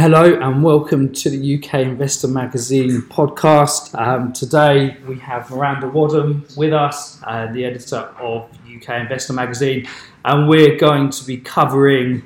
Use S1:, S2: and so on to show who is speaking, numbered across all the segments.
S1: Hello and welcome to the UK Investor Magazine podcast. Um, today we have Miranda Wadham with us, uh, the editor of UK Investor Magazine, and we're going to be covering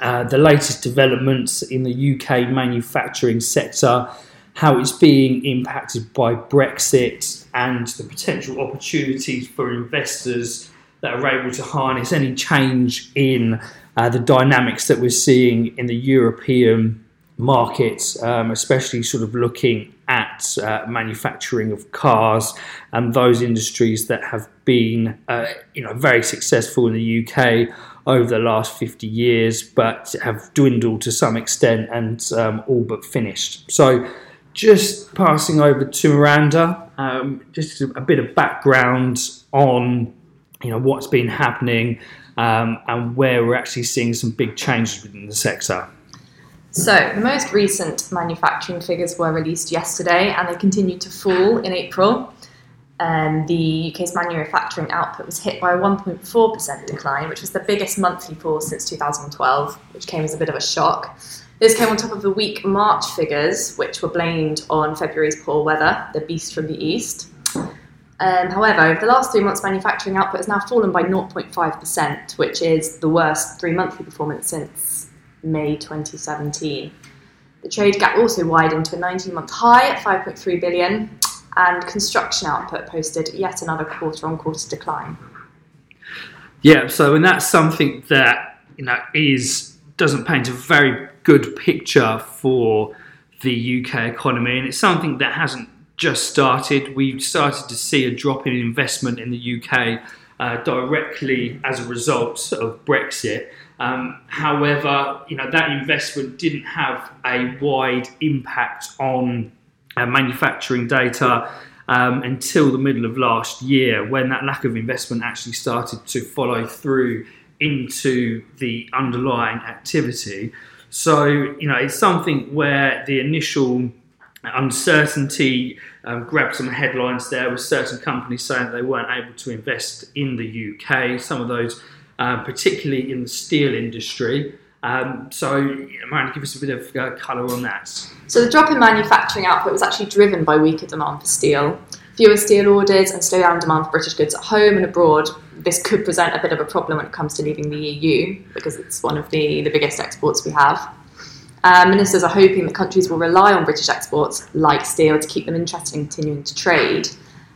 S1: uh, the latest developments in the UK manufacturing sector, how it's being impacted by Brexit, and the potential opportunities for investors that are able to harness any change in uh, the dynamics that we're seeing in the European markets, um, especially sort of looking at uh, manufacturing of cars and those industries that have been, uh, you know, very successful in the UK over the last 50 years, but have dwindled to some extent and um, all but finished. So, just passing over to Miranda, um, just a, a, bit of background on, you know, what's been happening um, and where we're actually seeing some big changes within the sector.
S2: So, the most recent manufacturing figures were released yesterday and they continued to fall in April. Um, the UK's manufacturing output was hit by a 1.4% decline, which was the biggest monthly fall since 2012, which came as a bit of a shock. This came on top of the weak March figures, which were blamed on February's poor weather, the beast from the east. Um, however, over the last three months, manufacturing output has now fallen by 0.5%, which is the worst three monthly performance since May 2017. The trade gap also widened to a 19 month high at 5.3 billion, and construction output posted yet another quarter on quarter decline.
S1: Yeah, so and that's something that you know is doesn't paint a very good picture for the UK economy, and it's something that hasn't just started. We've started to see a drop in investment in the UK uh, directly as a result of Brexit. Um, however, you know that investment didn't have a wide impact on uh, manufacturing data um, until the middle of last year, when that lack of investment actually started to follow through into the underlying activity. So, you know, it's something where the initial uncertainty um, grabbed some headlines there with certain companies saying they weren't able to invest in the UK. Some of those um, particularly in the steel industry. Um, so, Miranda, give us a bit of uh, colour on that.
S2: So, the drop in manufacturing output was actually driven by weaker demand for steel. Fewer steel orders and slowdown demand for British goods at home and abroad. This could present a bit of a problem when it comes to leaving the EU because it's one of the, the biggest exports we have. Uh, ministers are hoping that countries will rely on British exports like steel to keep them interested in continuing to trade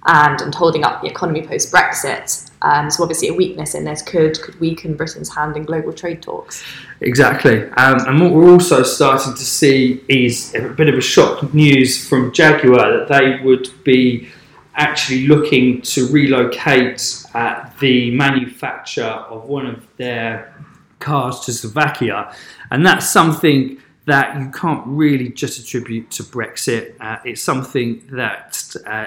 S2: and, and holding up the economy post Brexit. Um, so obviously, a weakness in this could could weaken Britain's hand in global trade talks.
S1: Exactly, um, and what we're also starting to see is a bit of a shock news from Jaguar that they would be actually looking to relocate uh, the manufacture of one of their cars to Slovakia, and that's something that you can't really just attribute to Brexit. Uh, it's something that uh,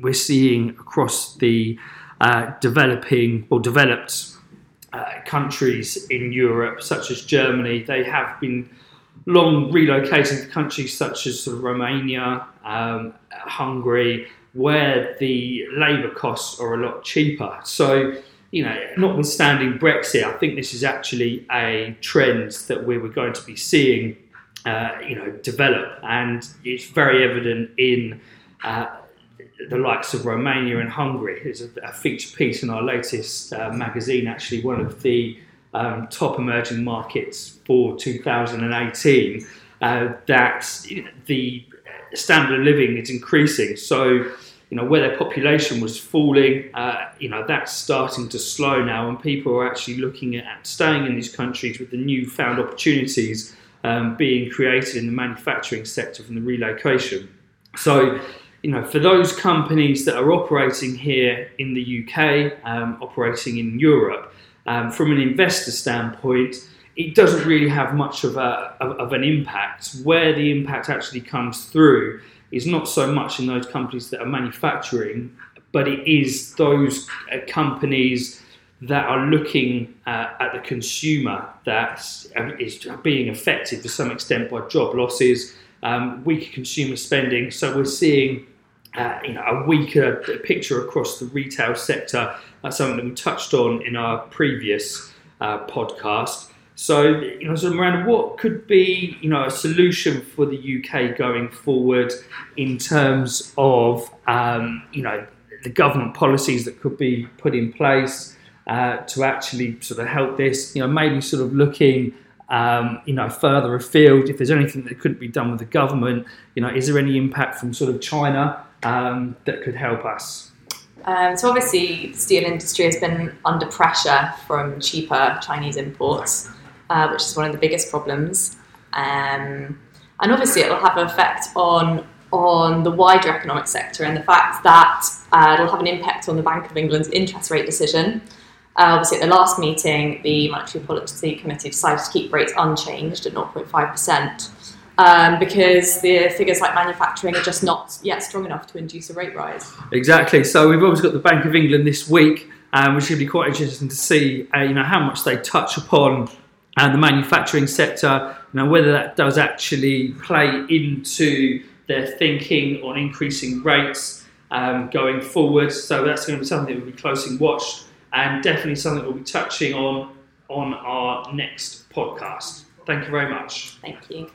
S1: we're seeing across the uh, developing or developed uh, countries in Europe, such as Germany. They have been long relocating to countries such as sort of Romania, um, Hungary, where the labour costs are a lot cheaper. So, you know, notwithstanding Brexit, I think this is actually a trend that we were going to be seeing, uh, you know, develop, and it's very evident in uh, the likes of Romania and Hungary. It's a, a feature piece in our latest uh, magazine, actually, one of the um, top emerging markets for 2018, uh, that the standard of living is increasing. So, you know, where their population was falling, uh, you know, that's starting to slow now, and people are actually looking at staying in these countries with the newfound opportunities um, being created in the manufacturing sector from the relocation. So, you know, for those companies that are operating here in the UK, um, operating in Europe, um, from an investor standpoint, it doesn't really have much of, a, of, of, an impact. Where the impact actually comes through is not so much in those companies that are manufacturing, but it is those uh, companies that are looking uh, at the consumer that is being affected to some extent by job losses, um, weaker consumer spending. So we're seeing uh, you know, a weaker picture across the retail sector. That's something that we touched on in our previous uh, podcast. So, you know, so Miranda, what could be, you know, a solution for the UK going forward in terms of, um, you know, the government policies that could be put in place uh, to actually sort of help this? You know, maybe sort of looking, um, you know, further afield. If there's anything that couldn't be done with the government, you know, is there any impact from sort of China um, that could help us?
S2: Um, so obviously, the steel industry has been under pressure from cheaper Chinese imports, uh, which is one of the biggest problems. Um, and obviously, it will have an effect on on the wider economic sector and the fact that uh, it'll have an impact on the Bank of England's interest rate decision. Uh, obviously, at the last meeting, the Monetary Policy Committee decided to keep rates unchanged at 0.5%. Um, because the figures like manufacturing are just not yet strong enough to induce a rate rise.
S1: Exactly. So we've obviously got the Bank of England this week, um, which should be quite interesting to see, uh, you know, how much they touch upon uh, the manufacturing sector. You know, whether that does actually play into their thinking on increasing rates um, going forward. So that's going to be something that will be closely watched, and definitely something we'll be touching on on our next podcast. Thank you very much.
S2: Thank you.